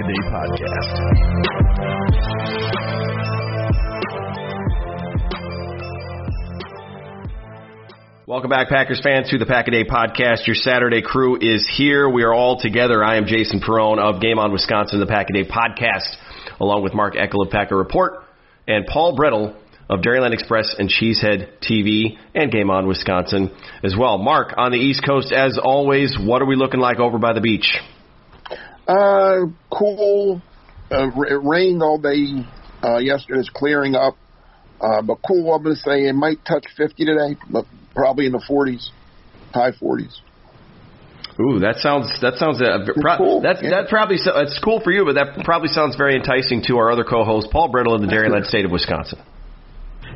a Podcast. Welcome back, Packers fans, to the Pack a Day podcast. Your Saturday crew is here. We are all together. I am Jason Perone of Game On Wisconsin, the Pack a Day podcast, along with Mark Eckel of Packer Report and Paul Bretl of Dairyland Express and Cheesehead TV and Game On Wisconsin as well. Mark, on the East Coast, as always, what are we looking like over by the beach? Uh, cool. Uh, it rained all day uh, yesterday. It's clearing up. Uh, but cool, I'm going to say it might touch 50 today, but probably in the 40s, high 40s. Ooh, that sounds that sounds uh, pro- cool, that yeah. that probably so- it's cool for you, but that probably sounds very enticing to our other co-host Paul Bretl in the Dairyland state of Wisconsin.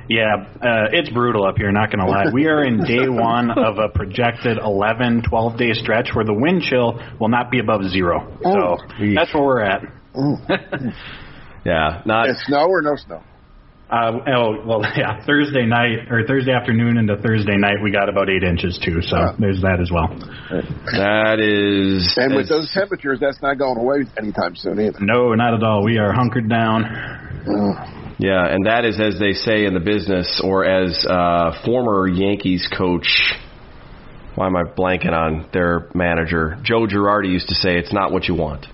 Yeah, uh, it's brutal up here, not going to lie. We are in day one of a projected 11, 12 day stretch where the wind chill will not be above zero. Oh. So that's where we're at. Yeah, not And snow or no snow? Uh, oh, well, yeah, Thursday night or Thursday afternoon into Thursday night, we got about eight inches too. So Yeah. there's that as well. that is And with those temperatures, that's not going away anytime soon either. No, not at all. We are hunkered down. Yeah, and that is as they say in the business, or as uh, former Yankees coach. Why am I blanking on their manager? Joe Girardi used to say, "It's not what you want."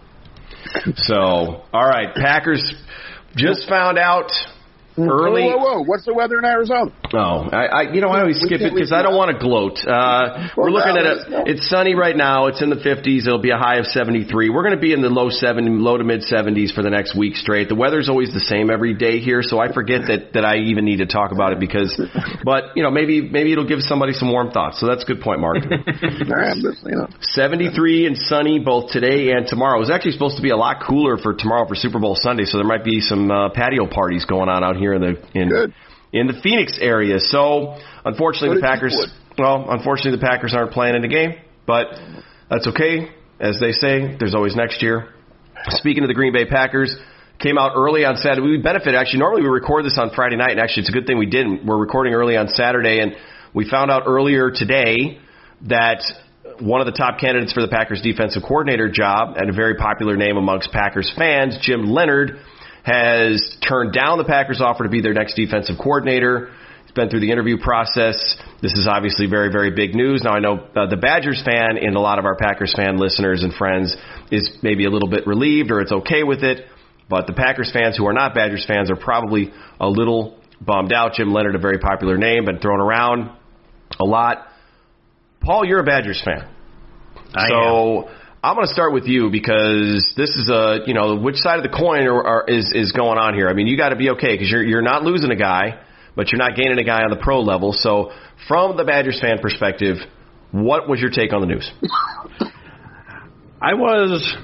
So, all right, Packers just found out early. Whoa, whoa, whoa! What's the weather in Arizona? Oh, I, I you know I always skip it because I don't want to gloat. Uh, we're looking at it's it. It's sunny right now. It's in the 50s. It'll be a high of 73. We're going to be in the low 70, low to mid 70s for the next week straight. The weather's always the same every day here, so I forget that that I even need to talk about it because. But you know maybe maybe it'll give somebody some warm thoughts. So that's a good point, Mark. All right, just, you know. 73 and sunny both today and tomorrow. It was actually supposed to be a lot cooler for tomorrow for Super Bowl Sunday, so there might be some uh, patio parties going on out here in the in Good. in the Phoenix area. So unfortunately, So the Packers. Well, unfortunately, the Packers aren't playing in the game, but that's okay. As they say, there's always next year. Speaking of the Green Bay Packers, came out early on Saturday. We benefit actually. Normally, we record this on Friday night, and actually, it's a good thing we didn't. We're recording early on Saturday, and we found out earlier today that one of the top candidates for the Packers defensive coordinator job, and a very popular name amongst Packers fans, Jim Leonhard, has turned down the Packers offer to be their next defensive coordinator. He's been through the interview process. This is obviously very, very big news. Now I know uh, the Badgers fan and a lot of our Packers fan listeners and friends is maybe a little bit relieved or it's okay with it. But the Packers fans who are not Badgers fans are probably a little bummed out. Jim Leonhard, a very popular name, been thrown around a lot. Paul, you're a Badgers fan. I so I'm going to start with you because this is a you know which side of the coin are, are, is is going on here. I mean, you got to be okay because you're you're not losing a guy, but you're not gaining a guy on the pro level. So from the Badgers fan perspective, what was your take on the news? I was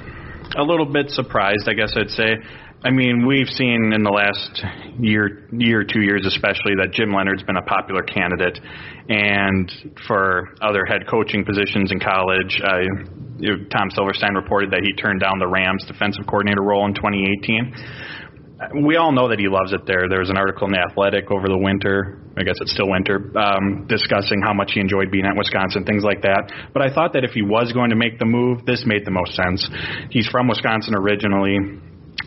a little bit surprised, I guess I'd say. I mean, we've seen in the last year, year, two years especially, that Jim Leonhard's been a popular candidate, and for other head coaching positions in college, uh, Tom Silverstein reported that he turned down the Rams defensive coordinator role in 2018 we all know that he loves it there. There was an article in the Athletic over the winter. I guess it's still winter, um, discussing how much he enjoyed being at Wisconsin, things like that. But I thought that if he was going to make the move, this made the most sense. He's from Wisconsin originally.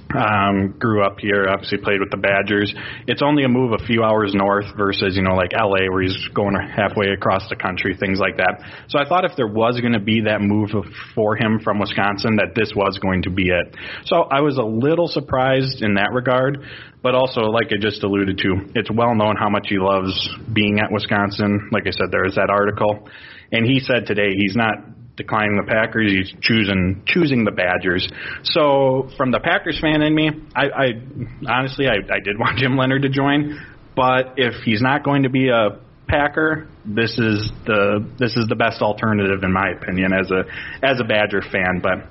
Um, grew up here, obviously played with the Badgers. It's only a move a few hours north versus, you know, like LA where he's going halfway across the country, things like that. So I thought if there was going to be that move for him from Wisconsin, that this was going to be it. So I was a little surprised in that regard, but also, like I just alluded to, it's well known how much he loves being at Wisconsin. Like I said, there is that article. And he said today he's not declining the Packers. He's choosing choosing the Badgers. So from the Packers fan in me, I, I honestly I, I did want Jim Leonhard to join, but if he's not going to be a Packer, this is the this is the best alternative in my opinion as a as a Badger fan. But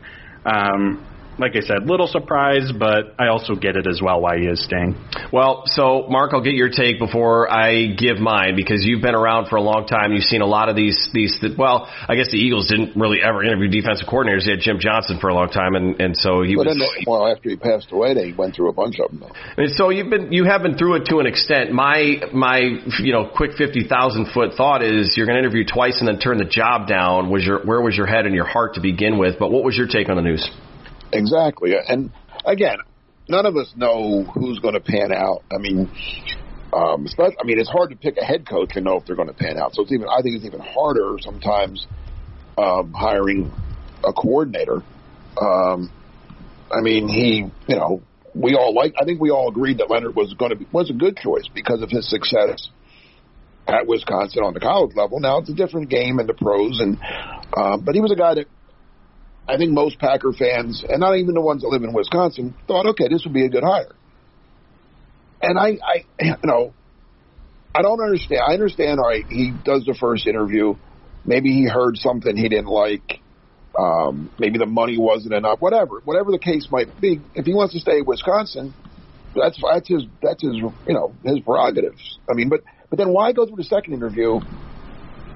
um, like I said, little surprise, but I also get it as well why he is staying. Well, so Mark, I'll get your take before I give mine because you've been around for a long time. You've seen a lot of these these. Well, I guess the Eagles didn't really ever interview defensive coordinators. They had Jim Johnson for a long time, and and so he But was. then, well, after he passed away, they went through a bunch of them. Though. And so you've been you have been through it to an extent. My my you know quick fifty thousand foot thought is you're going to interview twice and then turn the job down. Was your where was your head and your heart to begin with? But what was your take on the news? Exactly. And again, none of us know who's going to pan out. I mean, um, especially, I mean, it's hard to pick a head coach and know if they're going to pan out. So it's even, I think it's even harder sometimes um, hiring a coordinator. Um, I mean, he, you know, we all like. I think we all agreed that Leonhard was going to be was a good choice because of his success at Wisconsin on the college level. Now it's a different game in the pros, and um, but he was a guy that I think most Packer fans, and not even the ones that live in Wisconsin, thought, okay, this would be a good hire. And I, I, you know, I don't understand. I understand. All right, he does the first interview. Maybe he heard something he didn't like. Um, maybe the money wasn't enough. Whatever, whatever the case might be. If he wants to stay in Wisconsin, that's that's his that's his you know his prerogatives. I mean, but but then why go through the second interview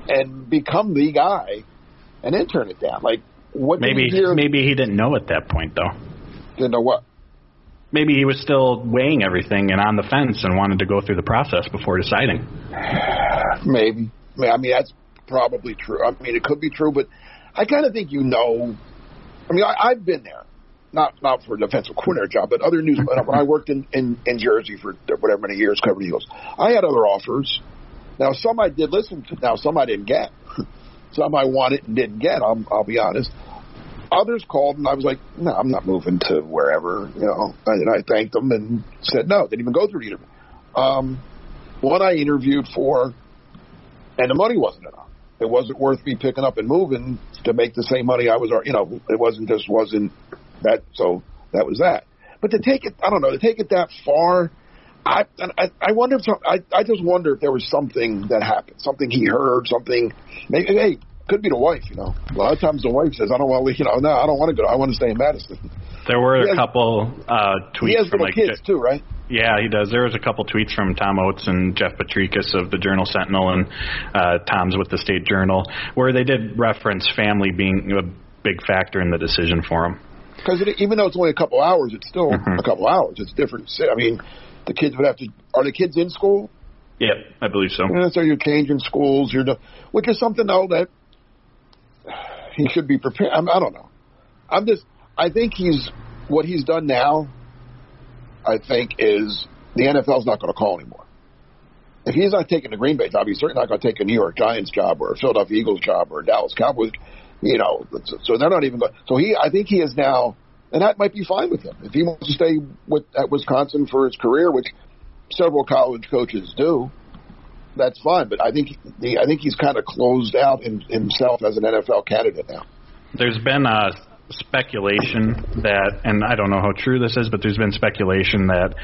and become the guy and then turn it down? Like what Maybe maybe he didn't know at that point though. Didn't know what. Maybe he was still weighing everything and on the fence and wanted to go through the process before deciding. Maybe. I mean, that's probably true. I mean, it could be true, but I kind of think you know. I mean, I, I've been there, not not for a defensive coordinator job, but other news. when I worked in, in in Jersey for whatever many years covering Eagles, I had other offers. Now, some I did listen to. Now, some I didn't get. some I wanted and didn't get. I'm, I'll be honest. Others called and I was like, no, I'm not moving to wherever. You know, and I thanked them and said no. Didn't even go through the interview. Um, one I interviewed for, and the money wasn't enough. It wasn't worth me picking up and moving to make the same money I was. You know, it wasn't just wasn't that. So that was that. But to take it, I don't know, to take it that far. I I, I wonder if some, I I just wonder if there was something that happened, something he heard, something. Maybe hey, could be the wife. You know, a lot of times the wife says, "I don't want to, you know, no, I don't want to go. I want to stay in Madison." There were He a has- couple uh, tweets He has from little like kids too, right? Yeah, he does. There was a couple tweets from Tom Oates and Jeff Potrykus of the Journal Sentinel and uh, Tom's with the State Journal, where they did reference family being a big factor in the decision for him. Because even though it's only a couple hours, it's still Mhm. a couple hours. It's different. I mean, the kids would have to. Are the kids in school? Yep, I believe so. Yeah, so you're changing schools. You're, which is something though that he should be prepared. I'm, I don't know. I'm just. I think he's what he's done now. I think is the NFL's not going to call anymore. if he's not taking the Green Bay job, he's certainly not going to take a New York Giants job or a Philadelphia Eagles job or a Dallas Cowboys. You know, so they're not even going. So he, I think he is now, and that might be fine with him if he wants to stay with at Wisconsin for his career, which several college coaches do. That's fine, but I think he, I think he's kind of closed out in, himself as an NFL candidate now. There's been a speculation that, and I don't know how true this is, but there's been speculation that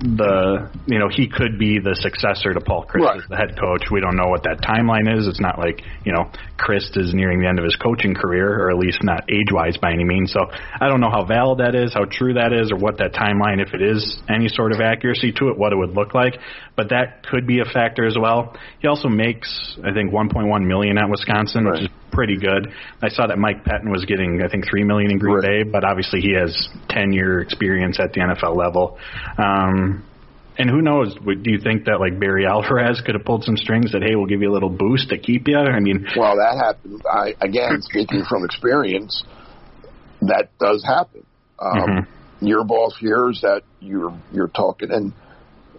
the, you know, he could be the successor to Paul Chryst right. as the head coach. We don't know what that timeline is. It's not like, you know, Chryst is nearing the end of his coaching career, or at least not age wise by any means. So I don't know how valid that is, how true that is, or what that timeline, if it is any sort of accuracy to it, what it would look like. But that could be a factor as well. He also makes, I think, 1.1 million at Wisconsin, right. which is pretty good. I saw that Mike Pettine was getting, I think, three million in Green right. Bay, but obviously he has ten year experience at the NFL level. Um, and who knows? Do you think that like Barry Alvarez could have pulled some strings that hey, we'll give you a little boost to keep you? I mean, well, that happened. I again speaking from experience, that does happen. Um, mm-hmm. Your boss hears that you're you're talking, and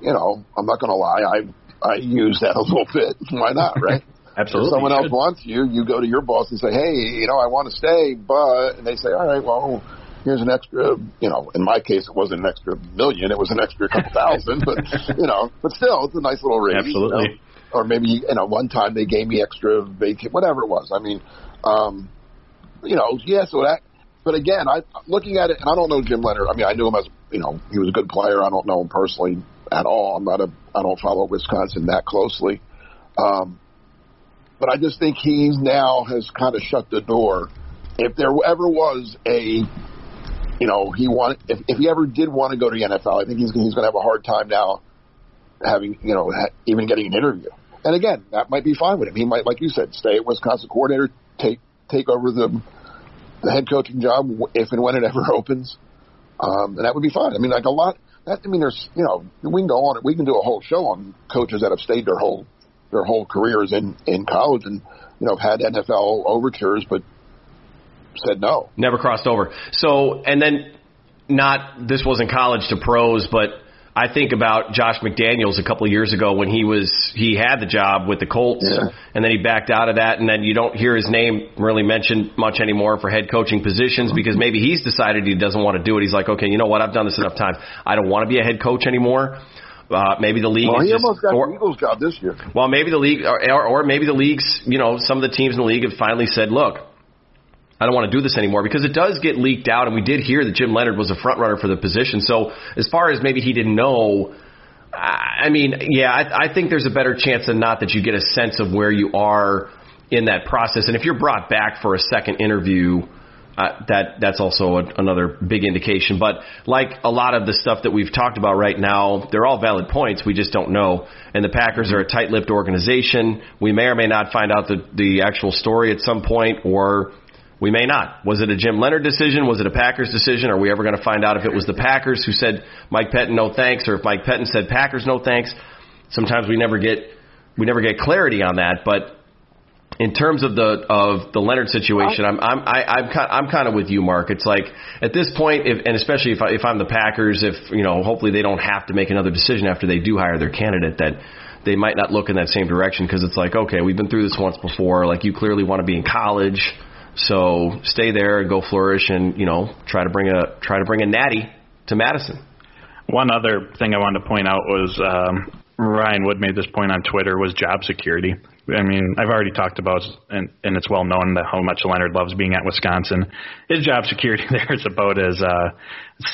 you know, I'm not going to lie, I I use that a little bit. Why not, right? Absolutely. If someone else wants you, you go to your boss and say, hey, you know, I want to stay, but, and they say, all right, well, here's an extra, you know, in my case, it wasn't an extra million, it was an extra couple thousand, but, you know, but still, it's a nice little raise. Absolutely. You know? Or maybe, you know, one time they gave me extra vacation, whatever it was. I mean, um, you know, yeah, so that, but again, I, looking at it, and I don't know Jim Leonhard. I mean, I knew him as, you know, he was a good player. I don't know him personally at all. I'm not a, I don't follow Wisconsin that closely. Um, but I just think he now has kind of shut the door. If there ever was a, you know, he want if, if he ever did want to go to the NFL, I think he's he's going to have a hard time now having you know even getting an interview. And again, that might be fine with him. He might, like you said, stay at Wisconsin coordinator, take take over the the head coaching job if and when it ever opens, um, and that would be fine. I mean, like a lot. That, I mean, there's you know we can go on. It we can do a whole show on coaches that have stayed their whole their whole careers in in college and you know had NFL overtures, but said no. Never crossed over. So and then not this wasn't college to pros, but I think about Josh McDaniels a couple of years ago when he was he had the job with the Colts yeah. and then he backed out of that and then you don't hear his name really mentioned much anymore for head coaching positions because maybe he's decided he doesn't want to do it. He's like, okay, you know what? I've done this enough times. I don't want to be a head coach anymore. Uh, maybe the league. Well, he just, almost got or, the Eagles job this year. Well, maybe the league, or, or, or maybe the leagues. You know, some of the teams in the league have finally said, "Look, I don't want to do this anymore because it does get leaked out, and we did hear that Jim Leonhard was a front runner for the position. So as far as maybe he didn't know, I mean, yeah, I, I think there's a better chance than not that you get a sense of where you are in that process. And if you're brought back for a second interview, that that's also a, another big indication. But like a lot of the stuff that we've talked about right now, they're all valid points. We just don't know. And the Packers are a tight-lipped organization. We may or may not find out the the actual story at some point, or we may not. Was it a Jim Leonhard decision? Was it a Packers decision? Are we ever going to find out if it was the Packers who said Mike Pettine no thanks, or if Mike Pettine said Packers no thanks? Sometimes we never get we never get clarity on that, but in terms of the of the Leonhard situation, I'm I'm I, I'm kind I'm kind of with you, Mark. It's like at this point, if, and especially if I, if I'm the Packers, if you know, hopefully they don't have to make another decision after they do hire their candidate, that they might not look in that same direction because it's like, okay, we've been through this once before. Like you clearly want to be in college, so stay there and go flourish, and you know, try to bring a try to bring a natty to Madison. One other thing I wanted to point out was um, Ryan Wood made this point on Twitter was job security. I mean, I've already talked about, and, and it's well known that how much Leonhard loves being at Wisconsin. His job security there is about as uh,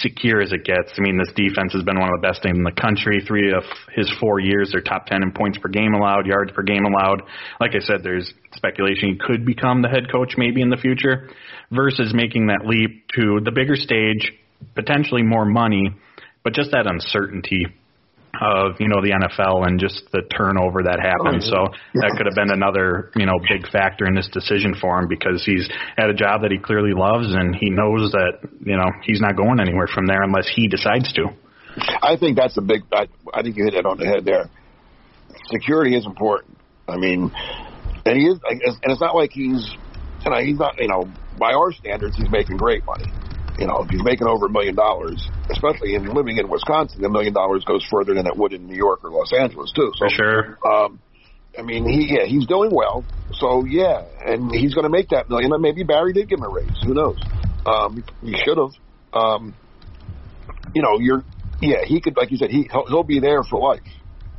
secure as it gets. I mean, this defense has been one of the best in the country. Three of his four years, they're top ten in points per game allowed, yards per game allowed. Like I said, there's speculation he could become the head coach maybe in the future, versus making that leap to the bigger stage, potentially more money, but just that uncertainty of you know the NFL and just the turnover that happened. Oh, so that could have been another you know big factor in this decision for him because he's at a job that he clearly loves and he knows that you know he's not going anywhere from there unless he decides to. I think that's a big. I, I think you hit it on the head there. Security is important. I mean, and he is, and it's not like he's, you know, he's not, you know, by our standards, he's making great money. You know, if you're making over a million dollars, especially in living in Wisconsin, a million dollars goes further than it would in New York or Los Angeles too. So, For sure. um, I mean, he yeah, he's doing well. So yeah, and he's going to make that million. And maybe Barry did give him a raise. Who knows? Um, he should have. Um, you know, you're yeah, he could like you said, he he'll, he'll be there for life,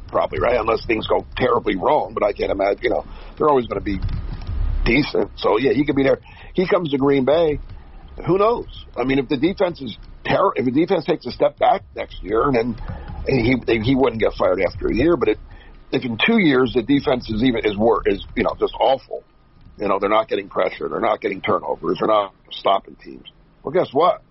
probably right, unless things go terribly wrong. But I can't imagine. You know, they're always going to be decent. So yeah, he could be there. He comes to Green Bay. Who knows? I mean, if the defense is terror, if the defense takes a step back next year, and then he he wouldn't get fired after a year. But it, if in two years the defense is even is worse, is you know just awful. You know, they're not getting pressure, they're not getting turnovers, they're not stopping teams. Well, guess what?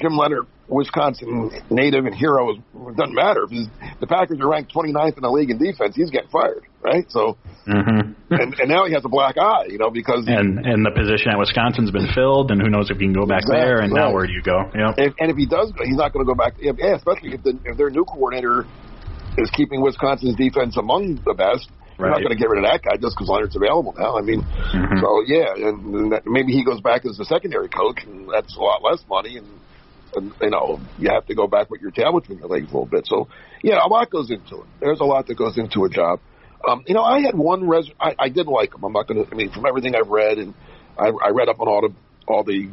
Jim Leonhard, Wisconsin native and hero, it doesn't matter. If the Packers are ranked 29th in the league in defense, he's getting fired, right? So, hmm and, and now he has a black eye, you know, because and and the position at Wisconsin's been filled, and who knows if he can go back Exactly, there? And now where do you go? Yep. And, and if he does, he's not going to go back. Yeah, especially if, the, if their new coordinator is keeping Wisconsin's defense among the best. You're not going to get rid of that guy just because Leonhard's available now. I mean, so yeah, and, and that, maybe he goes back as the secondary coach, and that's a lot less money, and you know you have to go back with your tail between your legs a little bit. So yeah, a lot goes into it. There's a lot that goes into a job. Um, you know, I had one res. I, I did like him. I'm not going to. I mean, from everything I've read, and I, I read up on all the all the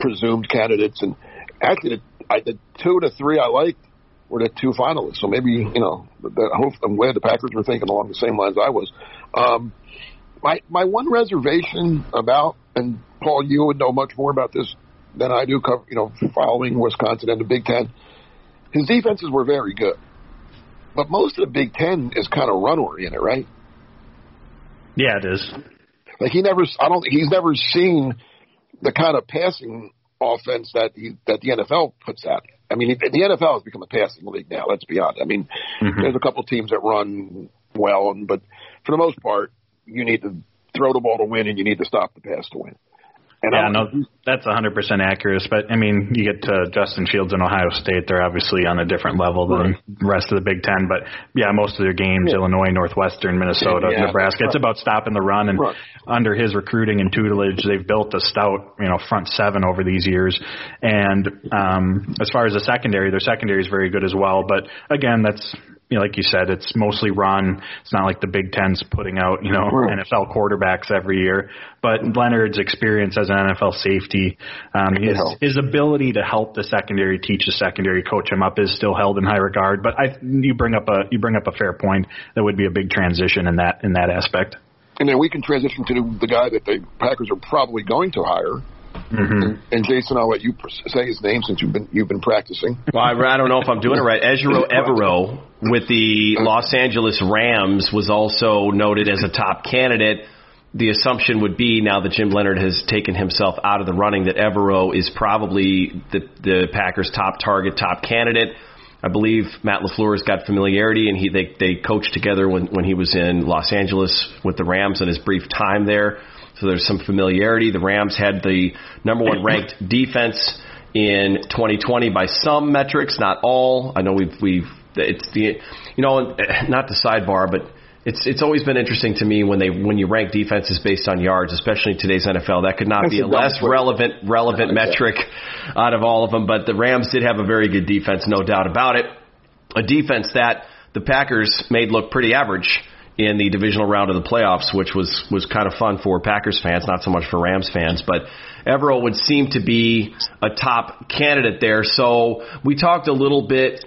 presumed candidates, and actually, the, I, the two to three I liked were the two finalists. So maybe you know, hope, I'm glad the Packers were thinking along the same lines I was. Um, my my one reservation about, and Paul, you would know much more about this than I do. Cover, you know, following Wisconsin and the Big Ten, his defenses were very good, but most of the Big Ten is kind of run oriented, right? Yeah, it is. Like he never, I don't, he's never seen the kind of passing offense that he, that the NFL puts out. I mean, the NFL has become a passing league now. Let's be honest. I mean, mm-hmm. there's a couple teams that run well, but for the most part, you need to throw the ball to win, and you need to stop the pass to win. And Yeah, I- no, that's 100% accurate. But I mean, you get to Justin Fields in Ohio State; they're obviously on a different level than the rest of the Big Ten. But yeah, most of their games, Illinois, Northwestern, Minnesota, Yeah. Nebraska, it's about stopping the run. And Right. under his recruiting and tutelage, they've built a stout, you know, front seven over these years. And um, as far as the secondary, their secondary is very good as well. But again, that's you know, like you said, it's mostly run. It's not like the Big Ten's putting out, you know, Right. NFL quarterbacks every year. But Leonhard's experience as an NFL safety, um, his, help. his ability to help the secondary, teach the secondary, coach him up is still held in high regard. But I, you bring up a you bring up a fair point. That would be a big transition in that in that aspect. and then we can transition to the guy that the Packers are probably going to hire. Mm-hmm. And, and Jason, I'll let you say his name since you've been you've been practicing. Well, I, I don't know if I'm doing it right. Ejiro Evero with the Los Angeles Rams was also noted as a top candidate. The assumption would be now that Jim Leonhard has taken himself out of the running that Evero is probably the, the Packers' top target, top candidate. I believe Matt LaFleur's got familiarity, and he they they coached together when when he was in Los Angeles with the Rams in his brief time there. So there's some familiarity. The Rams had the number one ranked defense in 2020 by some metrics, not all. I know we've we've it's the you know not the sidebar, but it's it's always been interesting to me when they when you rank defenses based on yards, especially in today's NFL. That could not That's be a less question. relevant relevant metric out of all of them. But the Rams did have a very good defense, no doubt about it. A defense that the Packers made look pretty average in the divisional round of the playoffs, which was was kind of fun for Packers fans, not so much for Rams fans. But Evero would seem to be a top candidate there. So we talked a little bit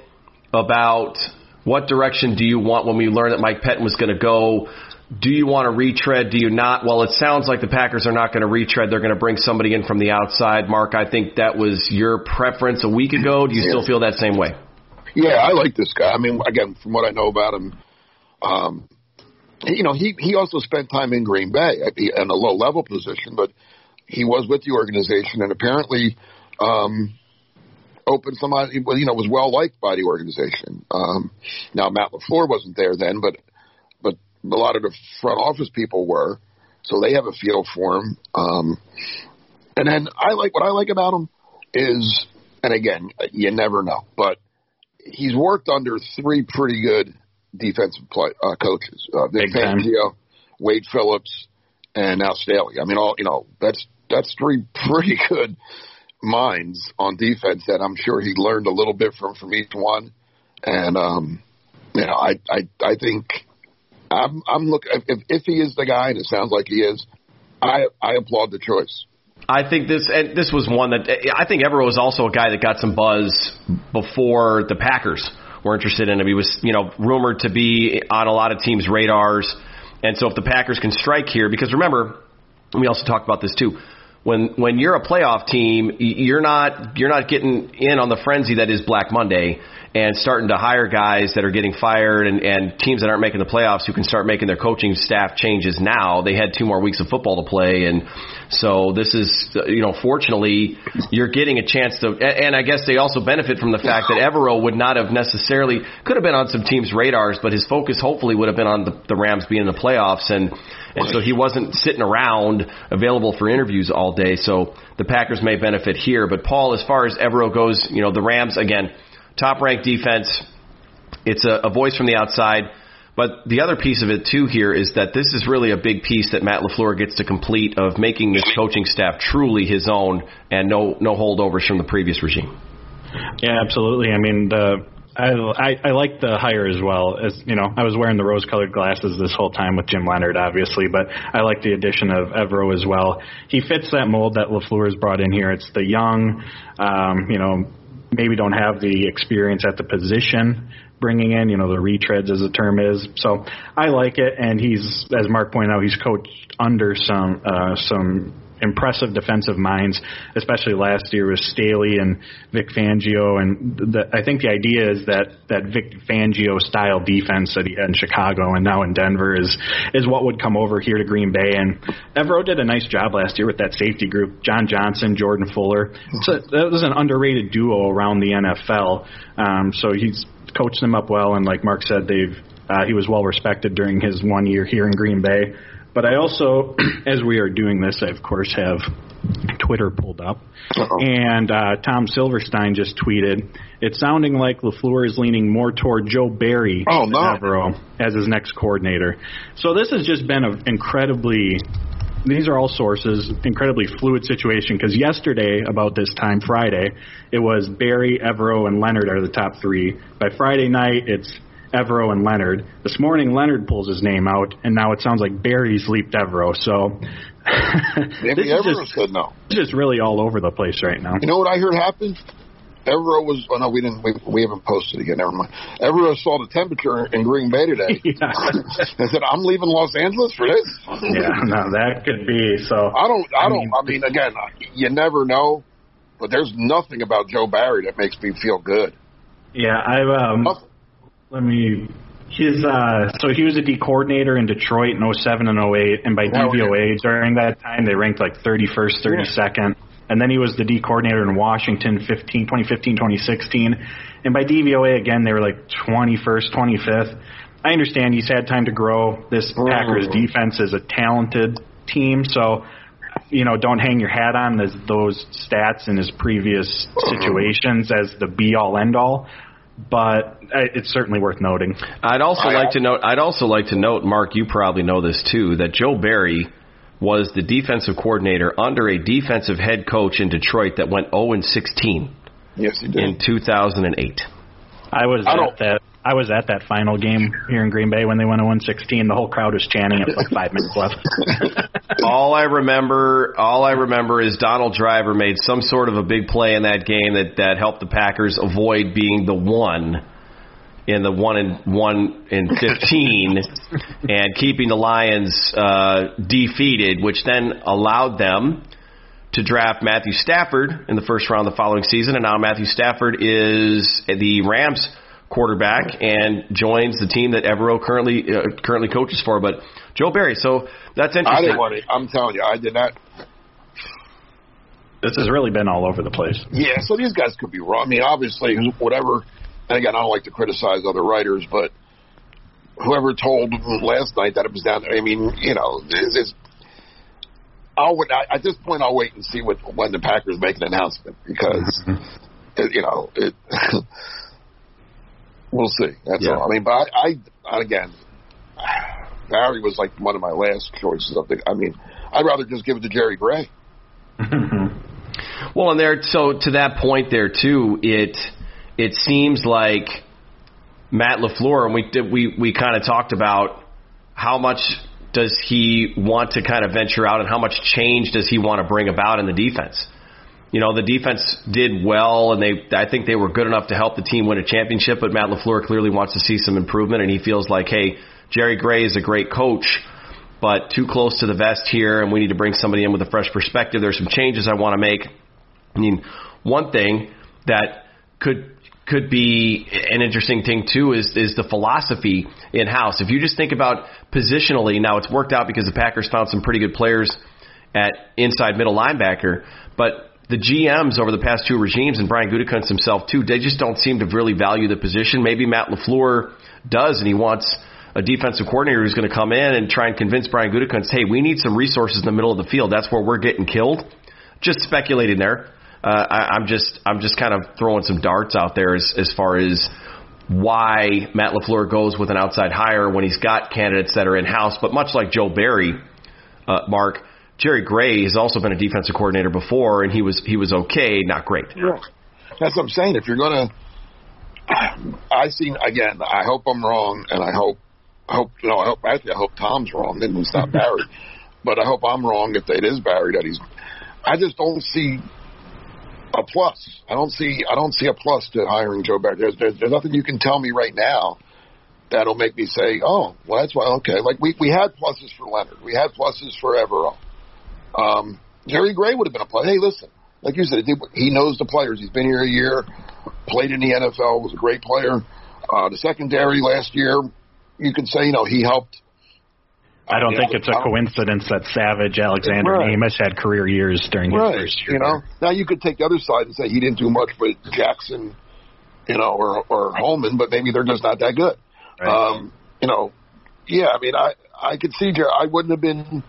about what direction do you want when we learned that Mike Pettine was going to go. Do you want to retread? Do you not? Well, it sounds like the Packers are not going to retread. They're going to bring somebody in from the outside. Mark, I think that was your preference a week ago. Do you still feel that same way? Yeah, I like this guy. I mean, again, from what I know about him, um, you know, he he also spent time in Green Bay at the, in a low level position, but he was with the organization and apparently um, opened somebody. well, You know, was well liked by the organization. Um, now Matt Lafleur wasn't there then, but but a lot of the front office people were, so they have a feel for him. Um, and then I like what I like about him is, and again, you never know, but he's worked under three pretty good defensive play, uh, coaches: uh, Vic. Fangio, Wade Phillips, and now Staley. I mean, all you know, that's that's three pretty good minds on defense that I'm sure he learned a little bit from from each one, and um, you know, I I I think I'm I'm look if if he is the guy, and it sounds like he is, I I applaud the choice. I think this and this was one that I think Evero was also a guy that got some buzz before the Packers were interested in him. He was, you know, rumored to be on a lot of teams' radars. And so if the Packers can strike here, because remember, we also talked about this too. When when you're a playoff team, you're not you're not getting in on the frenzy that is Black Monday and starting to hire guys that are getting fired and, and teams that aren't making the playoffs who can start making their coaching staff changes now. They had two more weeks of football to play, and so this is, you know, fortunately, you're getting a chance to. And I guess they also benefit from the fact that Evero would not have necessarily could have been on some teams' radars, but his focus hopefully would have been on the, the Rams being in the playoffs, and and so he wasn't sitting around available for interviews all day. So the Packers may benefit here. But Paul, as far as Evero goes, you know, the Rams again top ranked defense. It's a, a voice from the outside. But the other piece of it too here is that this is really a big piece that Matt LaFleur gets to complete of making this coaching staff truly his own and no no holdovers from the previous regime. Yeah, absolutely. I mean, the I, I like the hire as well. As you know, I was wearing the rose-colored glasses this whole time with Jim Leonhard obviously, but I like the addition of Evero as well. He fits that mold that Lafleur has brought in here. It's the young, um, you know, maybe don't have the experience at the position bringing in, you know, the retreads as the term is. So I like it, and he's, as Mark pointed out, he's coached under some uh, some impressive defensive minds, especially last year with Staley and Vic Fangio. And the, I think the idea is that that Vic Fangio style defense that he had in Chicago and now in Denver is is what would come over here to Green Bay. And Evero did a nice job last year with that safety group, John Johnson, Jordan Fuller. So that was an underrated duo around the NFL. Um, so he's coached them up well, and like Mark said, they've uh, he was well respected during his one year here in Green Bay. But I also, as we are doing this, I of course have Twitter pulled up, Uh-oh. and uh, Tom Silverstein just tweeted, "It's sounding like Lafleur is leaning more toward Joe Barry oh, no. As his next coordinator." So this has just been an incredibly these are all sources, incredibly fluid situation because yesterday, about this time, Friday, it was Barry, Evero, and Leonhard are the top three. By Friday night, it's Evero and Leonhard. This morning, Leonhard pulls his name out, and now it sounds like Barry's leaped Evero. So maybe Evero just, said no. It's just really all over the place right now. You know what I heard happened? Evero was. Oh no, we didn't. We, we haven't posted again. Never mind. Evero saw the temperature in Green Bay today. yeah. and said, "I'm leaving Los Angeles for this." yeah, no, that could be. So I don't. I, I don't. Mean, I mean, again, you never know. But there's nothing about Joe Barry that makes me feel good. Yeah, I've um, let me. His uh, so he was a D coordinator in Detroit in 07 and 08, and by DVOA during that time they ranked like 31st, 32nd. And then he was the D coordinator in Washington 15, 2015, 2016. And by DVOA again they were like 21st, 25th. I understand he's had time to grow. This Packers defense is a talented team, so you know, don't hang your hat on those, those stats in his previous situations as the be all end all but uh, it's certainly worth noting. I'd also I, like to note. I'd also like to note, Mark, you probably know this too, that Joe Barry was the defensive coordinator under a defensive head coach in Detroit that went 0 and 16. Yes, he did in 2008. I was I at that. I was at that final game here in Green Bay when they went to 116. The whole crowd was chanting it was like five minutes left. all I remember, all I remember is Donald Driver made some sort of a big play in that game that that helped the Packers avoid being the one in the one in one in fifteen, and keeping the Lions uh, defeated, which then allowed them to draft Matthew Stafford in the first round the following season, and now Matthew Stafford is the Rams quarterback and joins the team that Evero currently uh, currently coaches for. But Joe Barry, so that's interesting. I didn't want to, I'm telling you, I did not. This has really been all over the place. Yeah, so these guys could be wrong. I mean, obviously, whatever. And again, I don't like to criticize other writers, but whoever told last night that it was down there, I mean, you know, it's, it's I'll I, at this point I'll wait and see what when the Packers make an announcement because it, you know it We'll see. That's yeah. all. I mean, but I, I again, Barry was like one of my last choices. Of the, I mean, I'd rather just give it to Jerry Gray. well, Well, and there, so to that point there too, it it seems like Matt Lafleur, and we did, we we kind of talked about how much does he want to kind of venture out, and how much change does he want to bring about in the defense. You know, the defense did well, and they I think they were good enough to help the team win a championship. But Matt Lafleur clearly wants to see some improvement, and he feels like, hey, Jerry Gray is a great coach, but too close to the vest here, and we need to bring somebody in with a fresh perspective. There's some changes I want to make. I mean, one thing that could could be an interesting thing too is is the philosophy in house. If you just think about positionally, now it's worked out because the Packers found some pretty good players at inside middle linebacker, but the GMs over the past two regimes and Brian Gutekunst himself too, they just don't seem to really value the position. Maybe Matt Lafleur does, and he wants a defensive coordinator who's going to come in and try and convince Brian Gutekunst, hey, we need some resources in the middle of the field. That's where we're getting killed. Just speculating there. Uh, I, I'm just I'm just kind of throwing some darts out there as as far as why Matt Lafleur goes with an outside hire when he's got candidates that are in house. But much like Joe Barry, uh, Mark, Jerry Gray has also been a defensive coordinator before, and he was he was okay, not great. Right. That's what I'm saying. If you're gonna, I see again. I hope I'm wrong, and I hope, I hope no, I hope actually I hope Tom's wrong. Then it's not Barry, but I hope I'm wrong if it is Barry that he's. I just don't see a plus. I don't see I don't see a plus to hiring Joe Barry. There's, there's there's nothing you can tell me right now that'll make me say, oh, well that's why okay. Like we we had pluses for Leonhard, we had pluses for Evero. Um, Jerry Gray would have been a plus. Hey, listen, like you said, he knows the players. He's been here a year, played in the NFL, was a great player. Uh, the secondary last year, you could say, you know, he helped. I don't think it's a coincidence that Savage, Alexander, Right. Amos had career years during his Right. first year. You know, now you could take the other side and say he didn't do much with Jackson, you know, or or Hollman, but maybe they're just not that good. Right. Um, you know, yeah. I mean, I I could see Jerry. I wouldn't have been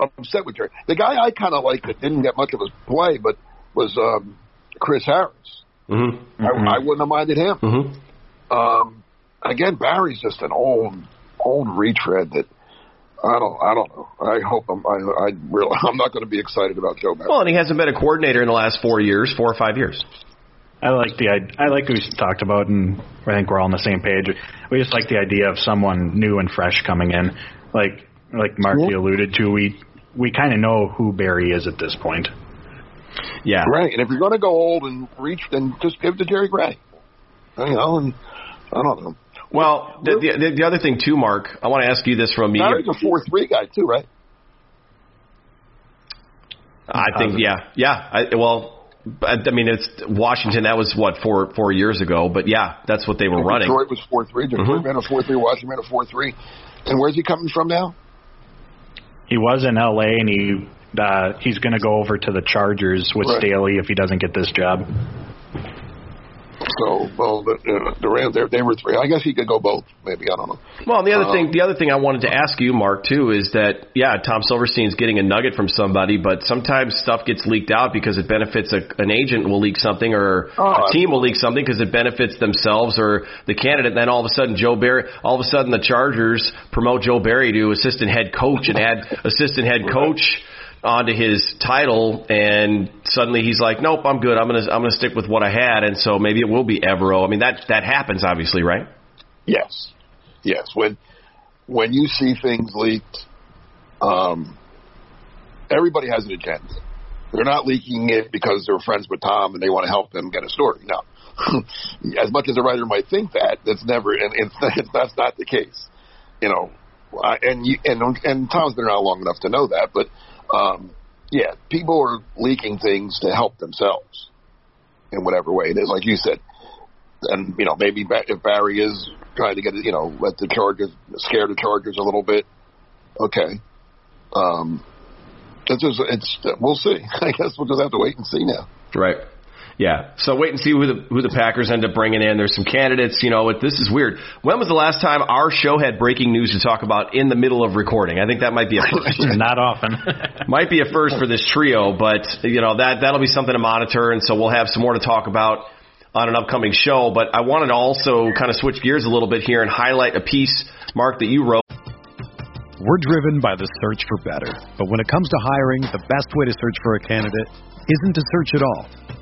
upset with Jerry. The guy I kind of liked that didn't get much of his play, but was um, Chris Harris. Mm-hmm. I, I wouldn't have minded him. Mm-hmm. Um, again, Barry's just an old old retread that. I don't. I don't know. I hope I'm. I, I really. I'm not going to be excited about Joe Barry. Well, and he hasn't been a coordinator in the last four years, four or five years. I like the I like what we talked about, and I think we're all on the same page. We just like the idea of someone new and fresh coming in, like like Mark Yeah. alluded to. We we kind of know who Barry is at this point. Yeah. Right, and if you're going to go old and reach, then just give it to Jerry Gray. You know, and I don't know. Well, the, the, the other thing too, Mark, I want to ask you this from me. media. Barry's a four three guy too, right? I think, yeah, yeah. I, well, I I mean, it's Washington. That was what four four years ago, but yeah, that's what they were running. Detroit was four three. Detroit Mhm. ran a four three. Washington ran a four three. And where's he coming from now? He was in L.A. and he uh, he's going to go over to the Chargers with Right. Staley if he doesn't get this job. So, well, the, uh, Rams, they, they were three. I guess he could go both. Maybe I don't know. Well, the other Um, thing, the other thing I wanted to ask you, Mark, too, is that yeah, Tom Silverstein's getting a nugget from somebody, but sometimes stuff gets leaked out because it benefits a, an agent will leak something, or Oh, a team will leak something because it benefits themselves or the candidate. And then all of a sudden, Joe Barry, all of a sudden, the Chargers promote Joe Barry to assistant head coach and add assistant head coach onto his title, and suddenly he's like, nope, I'm good. I'm gonna I'm gonna stick with what I had, and so maybe it will be Evero. I mean, that that happens, obviously, right? Yes, yes. When when you see things leaked, um, everybody has an agenda. They're not leaking it because they're friends with Tom and they want to help him get a story. No, as much as a writer might think that, that's never and, and that's not the case. You know, and you and and Tom's been around long enough to know that. But um, yeah, people are leaking things to help themselves in whatever way it is. Like you said, and you know maybe if Barry is trying to get you know let the Chargers scare the Chargers a little bit, okay. Um, it's just it's we'll see. I guess we'll just have to wait and see now. Right. Yeah. So wait and see who the who the Packers end up bringing in. There's some candidates. You know, it, this is weird. When was the last time our show had breaking news to talk about in the middle of recording? I think that might be a first. Not often. might be a first for this trio, but you know that that'll be something to monitor, and so we'll have some more to talk about on an upcoming show. But I wanted to also kind of switch gears a little bit here and highlight a piece, Mark, that you wrote. We're driven by the search for better. But when it comes to hiring, the best way to search for a candidate isn't to search at all.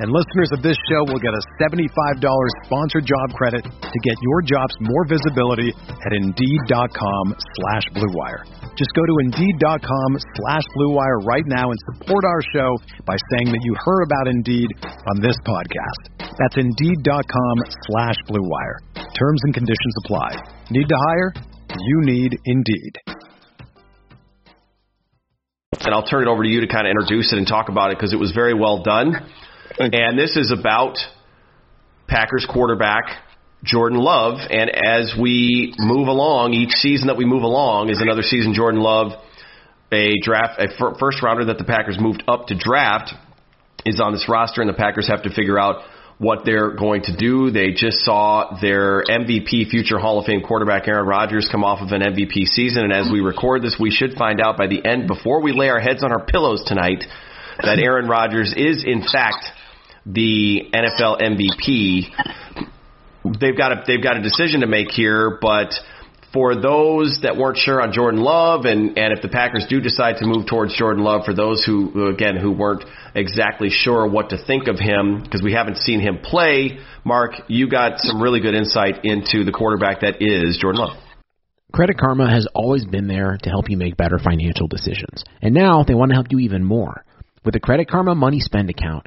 And listeners of this show will get a $75 sponsored job credit to get your jobs more visibility at Indeed.com slash BlueWire. Just go to Indeed.com slash BlueWire right now and support our show by saying that you heard about Indeed on this podcast. That's Indeed.com slash BlueWire. Terms and conditions apply. Need to hire? You need Indeed. And I'll turn it over to you to kind of introduce it and talk about it because it was very well done. And this is about Packers quarterback Jordan Love. And as we move along, each season that we move along is another season Jordan Love, a draft, a first rounder that the Packers moved up to draft, is on this roster, and the Packers have to figure out what they're going to do. They just saw their MVP, future Hall of Fame quarterback Aaron Rodgers come off of an MVP season, and as we record this, we should find out by the end, before we lay our heads on our pillows tonight, that Aaron Rodgers is in fact the NFL MVP. They've got a they've got a decision to make here, but for those that weren't sure on Jordan Love, and and if the Packers do decide to move towards Jordan Love, for those who again who weren't exactly sure what to think of him because we haven't seen him play, Mark, you got some really good insight into the quarterback that is Jordan Love. Credit Karma has always been there to help you make better financial decisions, and now they want to help you even more. With a Credit Karma Money Spend account,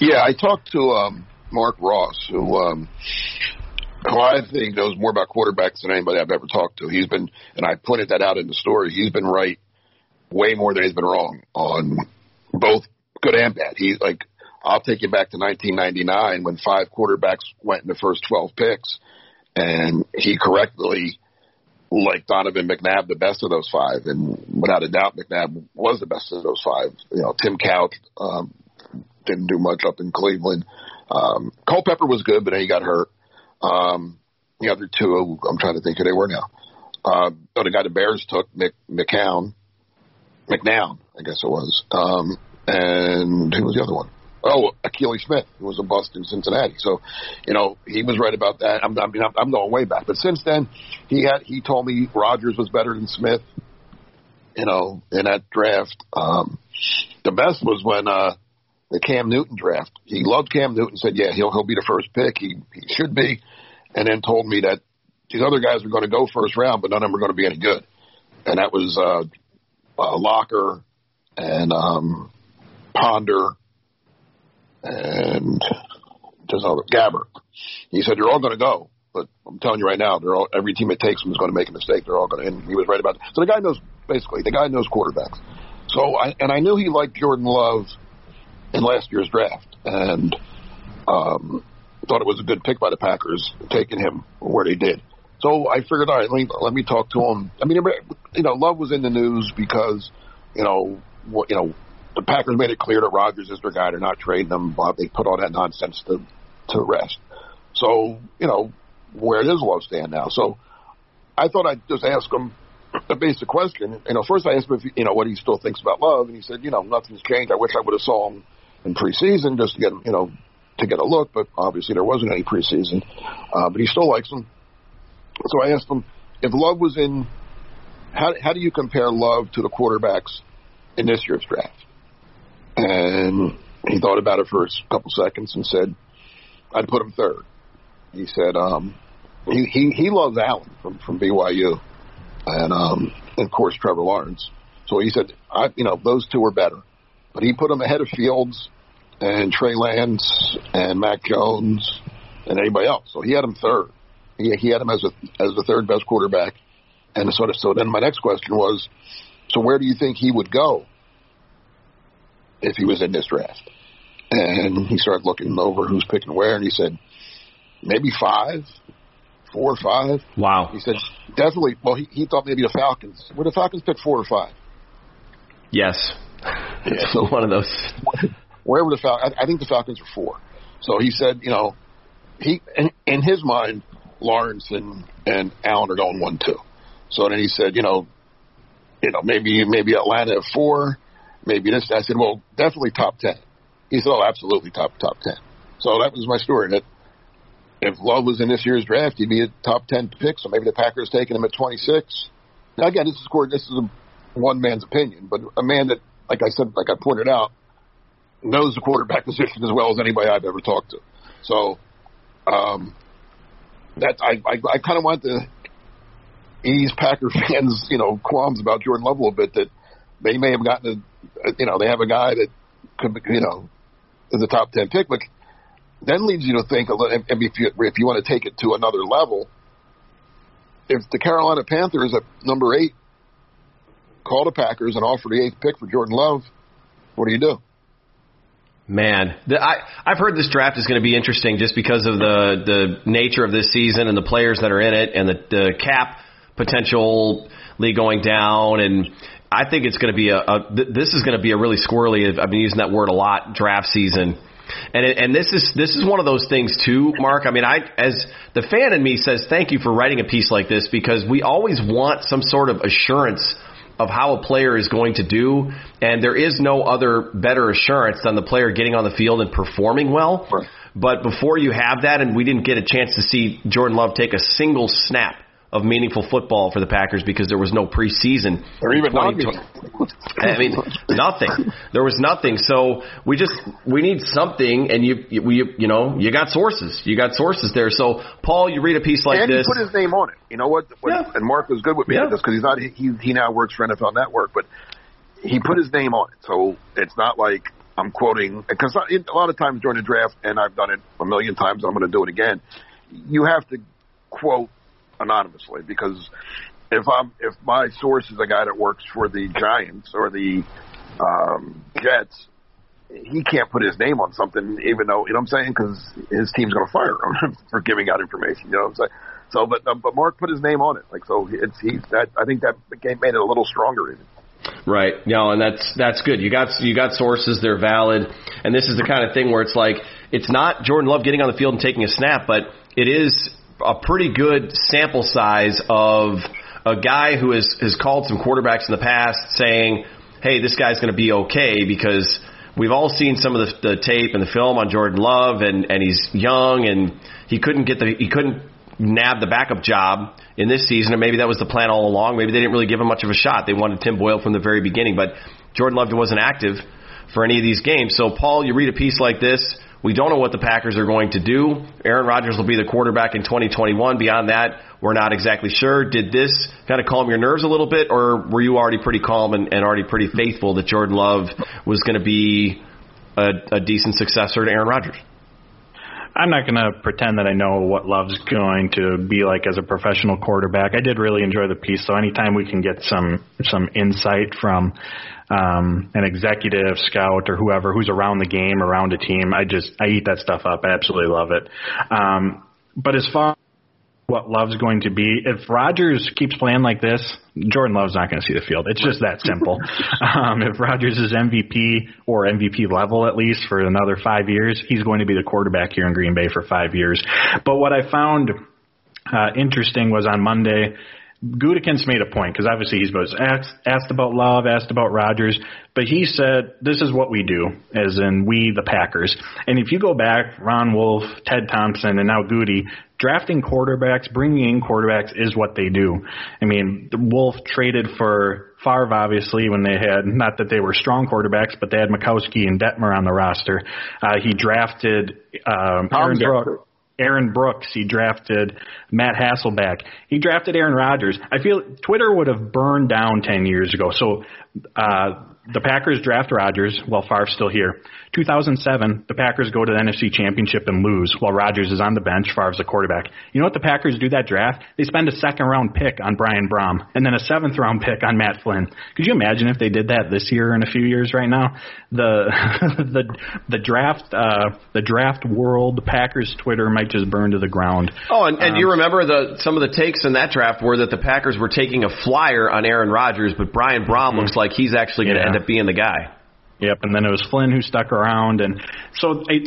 Yeah, I talked to um, Mark Ross, who um, who I think knows more about quarterbacks than anybody I've ever talked to. He's been, and I pointed that out in the story. He's been right way more than he's been wrong on both good and bad. He's like, I'll take you back to 1999 when five quarterbacks went in the first 12 picks, and he correctly like Donovan McNabb the best of those five, and without a doubt, McNabb was the best of those five. You know, Tim Couch um, didn't do much up in Cleveland. Um, Culpepper was good, but then he got hurt. Um, the other two, I'm trying to think who they were now. Uh, oh, the guy the Bears took, Mc, McCown, McNown, I guess it was. Um, and who was the other one? Oh, Akili Smith, who was a bust in Cincinnati. So, you know, he was right about that. I'm, I mean, I'm going way back, but since then, he had he told me Rodgers was better than Smith. You know, in that draft, um, the best was when uh, the Cam Newton draft. He loved Cam Newton. Said, yeah, he'll he'll be the first pick. He he should be, and then told me that these other guys are going to go first round, but none of them are going to be any good. And that was uh, uh, Locker and um, Ponder and just other Gabbert. He said they're all going to go, but I'm telling you right now, they're all every team it takes them is going to make a mistake. They're all going to, and he was right about that. So the guy knows basically the guy knows quarterbacks. So I and I knew he liked Jordan Love in last year's draft, and um, thought it was a good pick by the Packers taking him where they did. So I figured, all right, let me, let me talk to him. I mean, you know, Love was in the news because, you know, what you know, the Packers made it clear that Rodgers is their guy. They're not trading him. But they put all that nonsense to to rest. So you know, where does Love stand now? So I thought I'd just ask him a basic question. You know, first I asked him if you know what he still thinks about Love, and he said, you know, nothing's changed. I wish I would have saw him in preseason just to get you know to get a look, but obviously there wasn't any preseason. Uh, but he still likes him. So I asked him if Love was in. How how do you compare Love to the quarterbacks in this year's draft? And he thought about it for a couple seconds and said, "I'd put him third. He said, um, he, he he loves Allen from from BYU, and um, and of course Trevor Lawrence. So he said, I you know those two are better, but he put him ahead of Fields and Trey Lance and Mac Jones and anybody else. So he had him third. He he had him as a as the third best quarterback. And so so then my next question was, so where do you think he would go if he was in this draft? And he started looking over who's picking where, and he said maybe five, four or five. Wow. He said definitely. Well, he, he thought maybe the Falcons. Would the Falcons pick four or five? Yes. Yeah, so one of those. Wherever the Falcons, I, think the Falcons are four. So he said, you know, he in, in his mind, Lawrence and and Allen are going one two. So then he said, you know, you know maybe maybe Atlanta at four, maybe this. I said, well, definitely top ten. He said, oh, absolutely top top ten. So that was my story. That if Love was in this year's draft, he'd be a top ten pick. So maybe the Packers taking him at twenty six. Now again, this is court. this is a one man's opinion, but a man that, like I said, like I pointed out, knows the quarterback position as well as anybody I've ever talked to. So um, that I I, I kind of want to ease Packer fans, you know, qualms about Jordan Love a little bit that they may have gotten a, you know, they have a guy that could, be, you know, is a top ten pick, but then leads you to think a little. If you if you want to take it to another level, if the Carolina Panthers at number eight call the Packers and offer the eighth pick for Jordan Love, what do you do? Man, the, I I've heard this draft is going to be interesting just because of the the nature of this season and the players that are in it and the, the cap potentially going down and I think it's going to be a, a this is going to be a really squirrely. I've been using that word a lot. Draft season, and it, and this is this is one of those things too, Mark. I mean, I as the fan in me says thank you for writing a piece like this because we always want some sort of assurance of how a player is going to do, and there is no other better assurance than the player getting on the field and performing well. Right. But before you have that, and we didn't get a chance to see Jordan Love take a single snap of meaningful football for the Packers because there was no preseason. Or even I mean, nothing. There was nothing. So we just we need something, and you you you, you know you got sources. You got sources there. So Paul, you read a piece like and this. he put his name on it. You know what? When, Yeah. And Mark was good with me Yeah. on this because he's not. He he now works for NFL Network, but he put his name on it. So it's not like I'm quoting because a lot of times during the draft, and I've done it a million times, and I'm going to do it again. You have to quote anonymously because if I'm if my source is a guy that works for the Giants or the um, Jets, he can't put his name on something, even though you know what I'm saying, because his team's going to fire him for giving out information. You know what I'm saying? So, but um, but Mark put his name on it, like so. It's he that I think that game made it a little stronger. Even. Right. No, and that's that's good. You got you got sources, they're valid. And this is the kind of thing where it's like it's not Jordan Love getting on the field and taking a snap, but it is a pretty good sample size of a guy who has has called some quarterbacks in the past saying, "Hey, this guy's going to be okay because we've all seen some of the, the tape and the film on Jordan Love and and he's young and he couldn't get the he couldn't nab the backup job in this season, or maybe that was the plan all along. Maybe they didn't really give him much of a shot. They wanted Tim Boyle from the very beginning, but Jordan Love wasn't active for any of these games. So, Paul, you read a piece like this. We don't know what the Packers are going to do. Aaron Rodgers will be the quarterback in 2021. Beyond that, we're not exactly sure. Did this kind of calm your nerves a little bit, or were you already pretty calm and, and already pretty faithful that Jordan Love was going to be a, a decent successor to Aaron Rodgers? I'm not going to pretend that I know what Love's going to be like as a professional quarterback. I did really enjoy the piece, so anytime we can get some some insight from um, an executive, scout, or whoever who's around the game, around a team, I just I eat that stuff up. I absolutely love it. Um, but as far what Love's going to be. If Rodgers keeps playing like this, Jordan Love's not going to see the field. It's just that simple. um, if Rodgers is MVP or MVP level at least for another five years, he's going to be the quarterback here in Green Bay for five years. But what I found uh, interesting was on Monday. Gutekunst made a point because obviously he's both asked, asked about Love, asked about Rodgers, but he said this is what we do, as in we the Packers. And if you go back, Ron Wolf, Ted Thompson, and now Goody, drafting quarterbacks, bringing in quarterbacks is what they do. I mean, Wolf traded for Favre obviously when they had not that they were strong quarterbacks, but they had Majkowski and Detmer on the roster. Uh, he drafted um, Aaron Brooks. Aaron Brooks. He drafted Matt Hasselbeck. He drafted Aaron Rodgers. I feel Twitter would have burned down 10 years ago. So uh, the Packers draft Rodgers while Favre's still here. 2007, the Packers go to the NFC Championship and lose while Rodgers is on the bench. Favre's the quarterback. You know what the Packers do that draft? They spend a second round pick on Brian Brohm and then a seventh round pick on Matt Flynn. Could you imagine if they did that this year in a few years right now? The the the draft uh, the draft world Packers Twitter might just burn to the ground. Oh, and, and Um, you remember the some of the takes in that draft were that the Packers were taking a flyer on Aaron Rodgers, but Brian Brohm looks like he's actually going to Yeah. end up being the guy. Yep, and then it was Flynn who stuck around, and so I,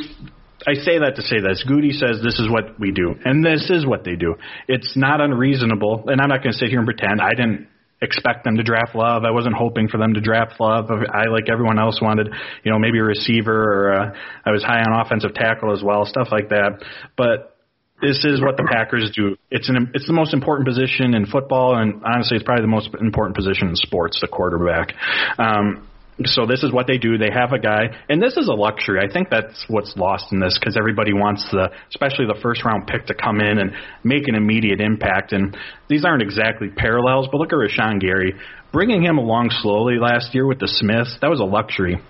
I say that to say this. Goody says this is what we do, and this is what they do. It's not unreasonable, and I'm not going to sit here and pretend I didn't expect them to draft Love. I wasn't hoping for them to draft Love. I, like everyone else, wanted you know maybe a receiver, or uh, I was high on offensive tackle as well, stuff like that. But this is what the Packers do. It's an it's the most important position in football, and honestly, it's probably the most important position in sports, the quarterback. Um, so this is what they do. They have a guy, and this is a luxury. I think that's what's lost in this because everybody wants the, especially the first round pick, to come in and make an immediate impact. And these aren't exactly parallels, but look at Rashan Gary. Bringing him along slowly last year with the Smiths, that was a luxury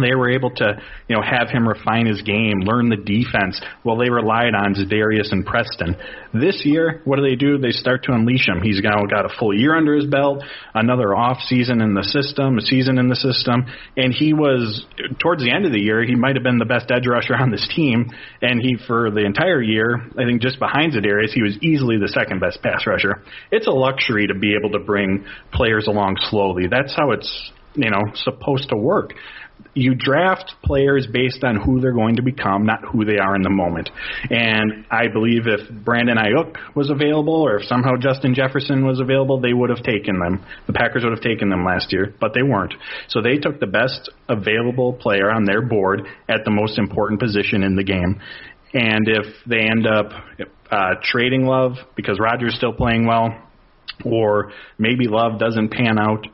they were able to, you know, have him refine his game, learn the defense, while they relied on Darius and Preston. This year, what do they do? They start to unleash him. He's now got a full year under his belt, another off season in the system, a season in the system, and he was towards the end of the year, he might have been the best edge rusher on this team, and he for the entire year, I think just behind Za'Darius, he was easily the second best pass rusher. It's a luxury to be able to bring players along slowly. That's how it's you know supposed to work you draft players based on who they're going to become, not who they are in the moment. And I believe if Brandon Aiyuk was available, or if somehow Justin Jefferson was available, they would have taken them. The Packers would have taken them last year, but they weren't. So they took the best available player on their board at the most important position in the game. And if they end up uh, trading Love because Rodgers still playing well, or maybe Love doesn't pan out,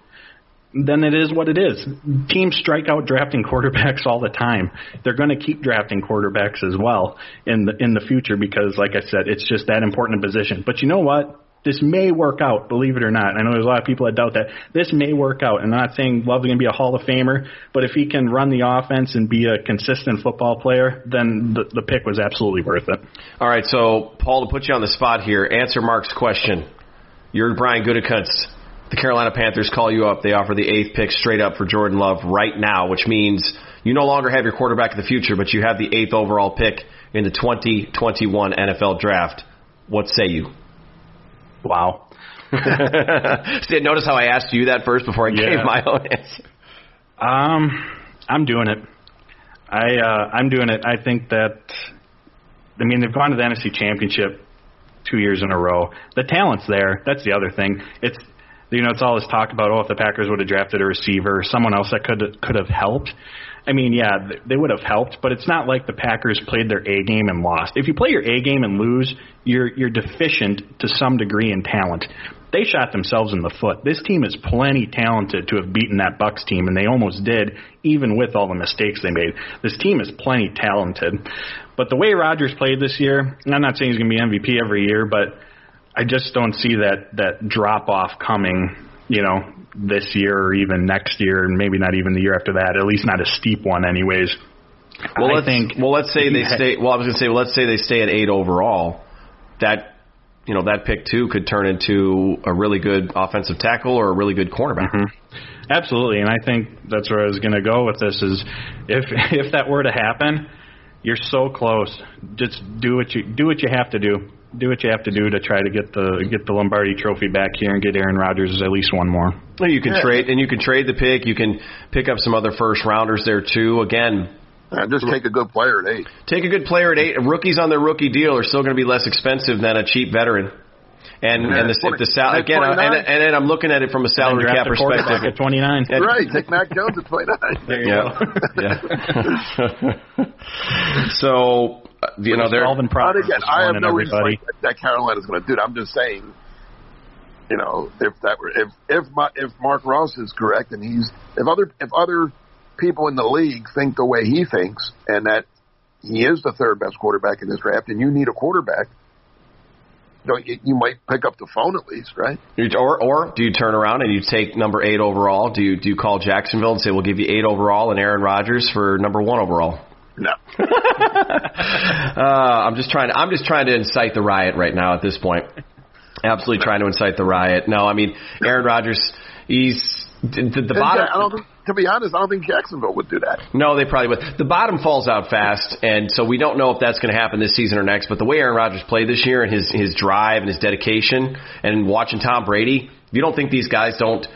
then it is what it is. Teams strike out drafting quarterbacks all the time. They're going to keep drafting quarterbacks as well in the in the future because, like I said, it's just that important a position. But you know what? This may work out, believe it or not. I know there's a lot of people that doubt that. This may work out. And I'm not saying Love's going to be a Hall of Famer, but if he can run the offense and be a consistent football player, then the, the pick was absolutely worth it. All right, so Paul, to put you on the spot here, answer Mark's question. You're Brian Gutekunst. The Carolina Panthers call you up. They offer the eighth pick straight up for Jordan Love right now, which means you no longer have your quarterback of the future, but you have the eighth overall pick in the 2021 NFL Draft. What say you? Wow. See, notice how I asked you that first before I Yeah. gave my own answer. Um, I'm doing it. I uh, I'm doing it. I think that. I mean, they've gone to the NFC Championship two years in a row. The talent's there. That's the other thing. It's you know, it's all this talk about oh, if the Packers would have drafted a receiver someone else that could could have helped. I mean, yeah, they would have helped, but it's not like the Packers played their A game and lost. If you play your A game and lose, you're you're deficient to some degree in talent. They shot themselves in the foot. This team is plenty talented to have beaten that Bucks team, and they almost did, even with all the mistakes they made. This team is plenty talented. But the way Rodgers played this year, and I'm not saying he's going to be MVP every year, but I just don't see that that drop off coming. You know, this year or even next year, and maybe not even the year after that. At least not a steep one, anyways. Well, I let's, think. well, let's say they stay. Well, I was going to say, well, let's say they stay at eight overall. That you know that pick too could turn into a really good offensive tackle or a really good cornerback. Mm-hmm. Absolutely, and I think that's where I was going to go with this. Is if if that were to happen, you're so close. Just do what you do what you have to do. Do what you have to do to try to get the get the Lombardi Trophy back here and get Aaron Rodgers as at least one more. Well, You can trade and you can trade the pick. You can pick up some other first rounders there too. Again, Uh, just take a good player at eight. take a good player at eight. Rookies on their rookie deal are still going to be less expensive than a cheap veteran. And Yeah, and the, if the sal- again, uh, and, 29. and then I'm looking at it from a salary cap perspective. at 29. And- right. Take Mac Jones at 29. There you Yeah, go. yeah. so Uh, you know they're solving But problems again, I have no reason everybody. like, that Carolina's going to do it. I'm just saying, you know, if that were if if my, if Mark Ross is correct and he's if other if other people in the league think the way he thinks and that he is the third best quarterback in this draft and you need a quarterback, don't you, you might pick up the phone at least, right? Or, or do you turn around and you take number eight overall? Do you do you call Jacksonville and say we'll give you eight overall and Aaron Rodgers for number one overall? No. Uh, I'm just trying. To, I'm just trying to incite the riot right now at this point. Absolutely trying to incite the riot. No, I mean Aaron Rodgers. He's the, the And bottom. I don't to be honest, I don't think Jacksonville would do that. No, they probably would. The bottom falls out fast, and so we don't know if that's going to happen this season or next. But the way Aaron Rodgers played this year and his his drive and his dedication, and watching Tom Brady, you don't think these guys don't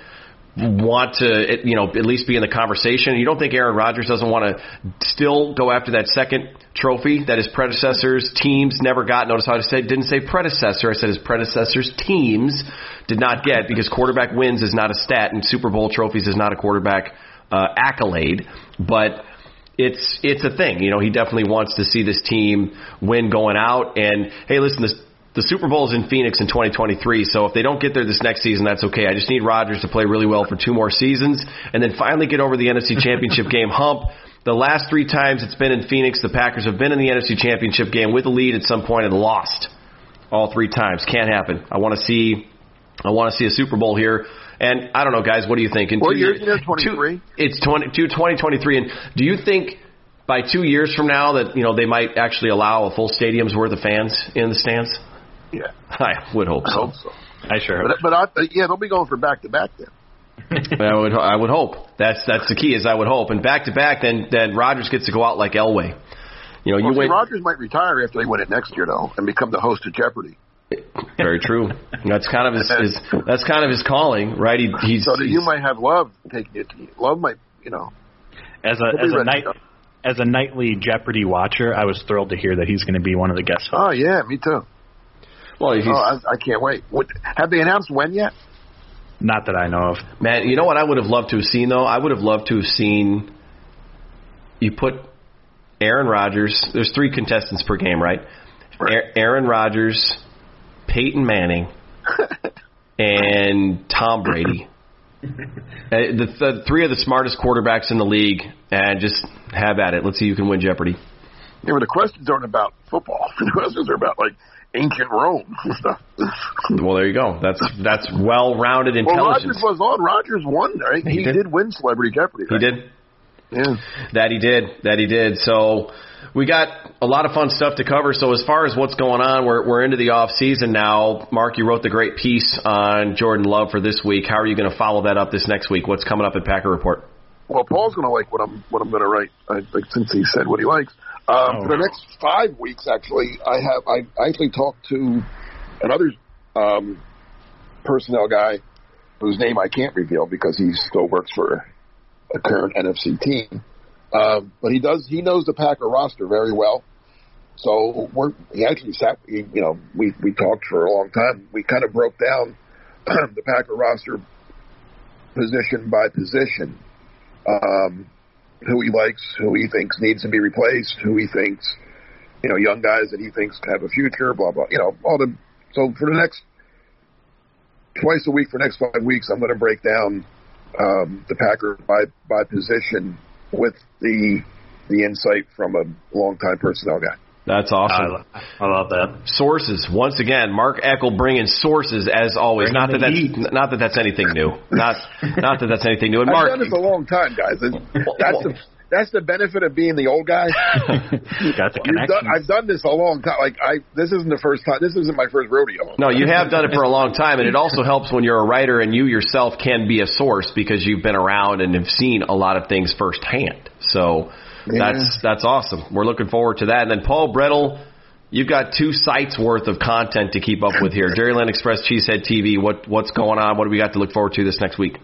want to, you know, at least be in the conversation. You don't think Aaron Rodgers doesn't want to still go after that second trophy that his predecessors' teams never got? Notice how I said didn't say predecessor. I said his predecessors' teams did not get because quarterback wins is not a stat and Super Bowl trophies is not a quarterback uh, accolade, but it's it's a thing. You know, he definitely wants to see this team win going out. And hey, listen, this, the Super Bowl is in Phoenix in 2023, so if they don't get there this next season, that's okay. I just need Rodgers to play really well for two more seasons, and then finally get over the NFC Championship game hump. The last three times it's been in Phoenix, the Packers have been in the NFC Championship game with a lead at some point and lost all three times. Can't happen. I want to see, I want to see a Super Bowl here. And I don't know, guys. What do you think? In What two year years- it? 23? two- It's 20, to 2023. And do you think by two years from now that you know they might actually allow a full stadium's worth of fans in the stands? Yeah, I would hope I so. hope so. I sure hope. But, but I, yeah, they'll be going for back to back then. I would, I would hope. That's that's the key. Is I would hope. And back to back, then then Rodgers gets to go out like Elway. You know, you Well, see, win. Rodgers might retire after they win it next year, though, and become the host of Jeopardy. Very true. That's kind of his, his that's kind of his calling, right? He, he's, So that you might have Love taking it. To, Love might, you know. As a as a night as a nightly Jeopardy watcher, I was thrilled to hear that he's going to be one of the guest hosts. Oh yeah, me too. Well, Oh, I, I can't wait. What, have they announced when yet? Not that I know of. Man, you know what I would have loved to have seen though? I would have loved to have seen you put Aaron Rodgers. There's three contestants per game, right? Right. A- Aaron Rodgers, Peyton Manning, and Tom Brady. Uh, the, the three of the smartest quarterbacks in the league, and just have at it. Let's see who can win Jeopardy. Yeah, but the questions aren't about football. The questions are about like ancient Rome. Well, there you go. That's that's well-rounded Well, intelligence. Rodgers was on. Rodgers won, right? He He, did. did. win Celebrity Jeopardy. he did. Yeah. That he did. That he did. So we got a lot of fun stuff to cover. So as far as what's going on, we're we're into the off season now. Mark, you wrote the great piece on Jordan Love for this week. How are you going to follow that up this next week? What's coming up at Packer Report? Well, Paul's going to like what I'm what I'm going to write. I, like since he said what he likes. Um, For the next five weeks, actually, I have I, I actually talked to another um, personnel guy whose name I can't reveal because he still works for a current NFC team. Um, but he does he knows the Packer roster very well. So we're he actually sat he, you know we we talked for a long time. We kind of broke down the Packer roster position by position um, who he likes, who he thinks needs to be replaced, who he thinks, you know, young guys that he thinks have a future, blah blah. You know, all the. So for the next twice a week for the next five weeks, I'm going to break down um, the Packers by by position with the the insight from a longtime personnel guy. That's I, awesome. lo- I love that. sources once again. Mark Eckel bringing sources as always. Bringing Not that that's heat. not that that's anything new. Not not that that's anything new. And Mark, I've done this a long time, guys. And That's the that's the benefit of being the old guy. Got the done. I've done this a long time. Like I, this isn't the first time. This isn't my first rodeo. No, you have done it for a long time, and it also helps when you're a writer and you yourself can be a source because you've been around and have seen a lot of things firsthand. So that's that's awesome. We're looking forward to that. And then Paul Bretl, you've got two sites worth of content to keep up with here. Dairyland Express, Cheesehead TV. What what's going on? What do we got to look forward to this next week?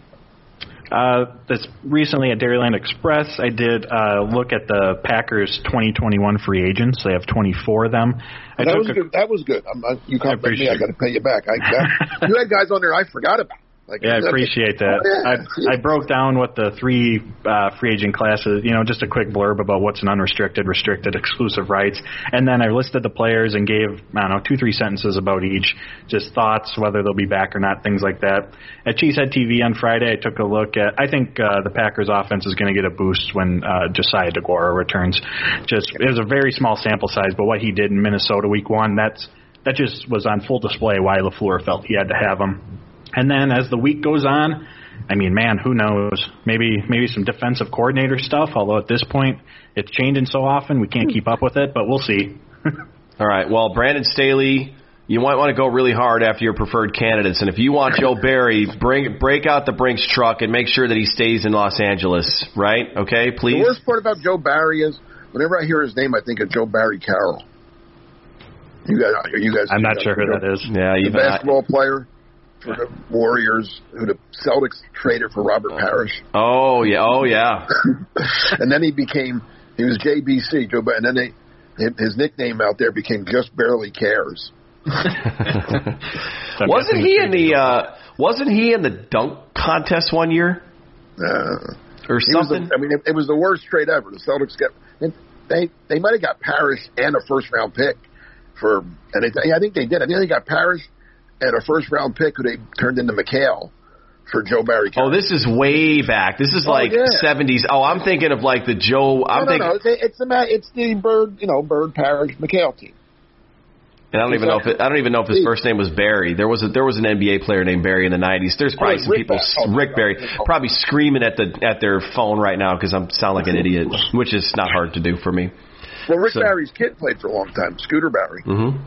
Uh, this recently at Dairyland Express, I did uh, look at the Packers 2021 free agents. They have 24 of them. I that took was a- good. That was good. I'm, I, you compliment me. I got to pay you back. I, that, you had guys on there I forgot about. Like, Yeah, I appreciate that. Oh, yeah. I, I broke down what the three uh, free agent classes, you know, just a quick blurb about what's an unrestricted, restricted, exclusive rights, and then I listed the players and gave I don't know two, three sentences about each, just thoughts whether they'll be back or not, things like that. At Cheesehead TV on Friday, I took a look at. I think uh, the Packers offense is going to get a boost when uh, Josiah Deguara returns. Just it was a very small sample size, but what he did in Minnesota Week One, that's that just was on full display why Lafleur felt he had to have him. And then as the week goes on, I mean, man, who knows? Maybe maybe some defensive coordinator stuff. Although at this point it's changing so often, we can't keep up with it. But we'll see. All right. Well, Brandon Staley, you might want to go really hard after your preferred candidates, and if you want Joe Barry, bring break out the Brinks truck and make sure that he stays in Los Angeles. Right? Okay, please. The worst part about Joe Barry is whenever I hear his name, I think of Joe Barry Carroll. You guys, are you guys? I'm not sure who that is. Yeah, The even I, uh, basketball player for the Warriors, who the Celtics traded for Robert Parish, Oh yeah. Oh yeah. and then he became he was JBC Joe, and then they his nickname out there became Just Barely Cares. Wasn't he in the uh wasn't he in the dunk contest one year Uh, or something? the, I mean, it, it was the worst trade ever. The Celtics got they they might have got Parish and a first round pick for, and they, I think they did. I think they got Parish and a first round pick who they turned into McHale for Joe Barry. Oh, this is way back. This is Oh, like yeah. 70s. Oh, I'm thinking of like the Joe. I'm no, no, thinking, no. It's, the it's the Bird, you know, Bird Parish McHale team. and I don't even know if it, I don't even know if his first name was Barry. There was a, there was an NBA player named Barry in the 90s. There's probably Oh, some Rick people. Oh, Rick Barry, oh. probably screaming at the at their phone right now because I'm sound like an idiot, which is not hard to do for me. Well, Rick So- Barry's kid played for a long time, Scooter Barry. hmm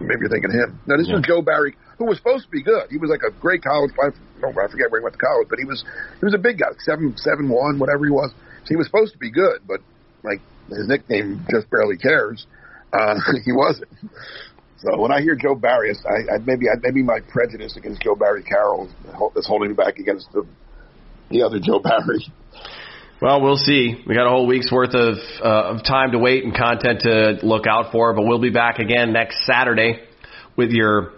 Maybe you're thinking him. No, this was Joe Barry, who was supposed to be good. He was like a great college. I, no, I forget where he went to college, but he was he was a big guy, seven seven one, whatever he was. So he was supposed to be good, but like his nickname just barely cares. Uh, he wasn't. So when I hear Joe Barry, I, I maybe I, maybe my prejudice against Joe Barry Carroll is holding me back against the the other Joe Barry. Well, we'll see. We got a whole week's worth of uh, of time to wait and content to look out for, but we'll be back again next Saturday with your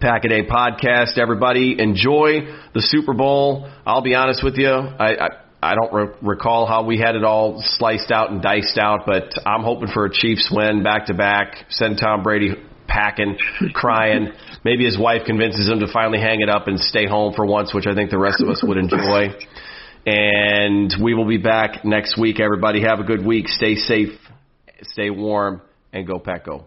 Pack a Day podcast. Everybody, enjoy the Super Bowl. I'll be honest with you, I. I I don't re- recall how we had it all sliced out and diced out, but I'm hoping for a Chiefs win back to back. Send Tom Brady packing, crying. Maybe his wife convinces him to finally hang it up and stay home for once, which I think the rest of us would enjoy. And we will be back next week. Everybody have a good week. Stay safe, stay warm, and go Pack Go.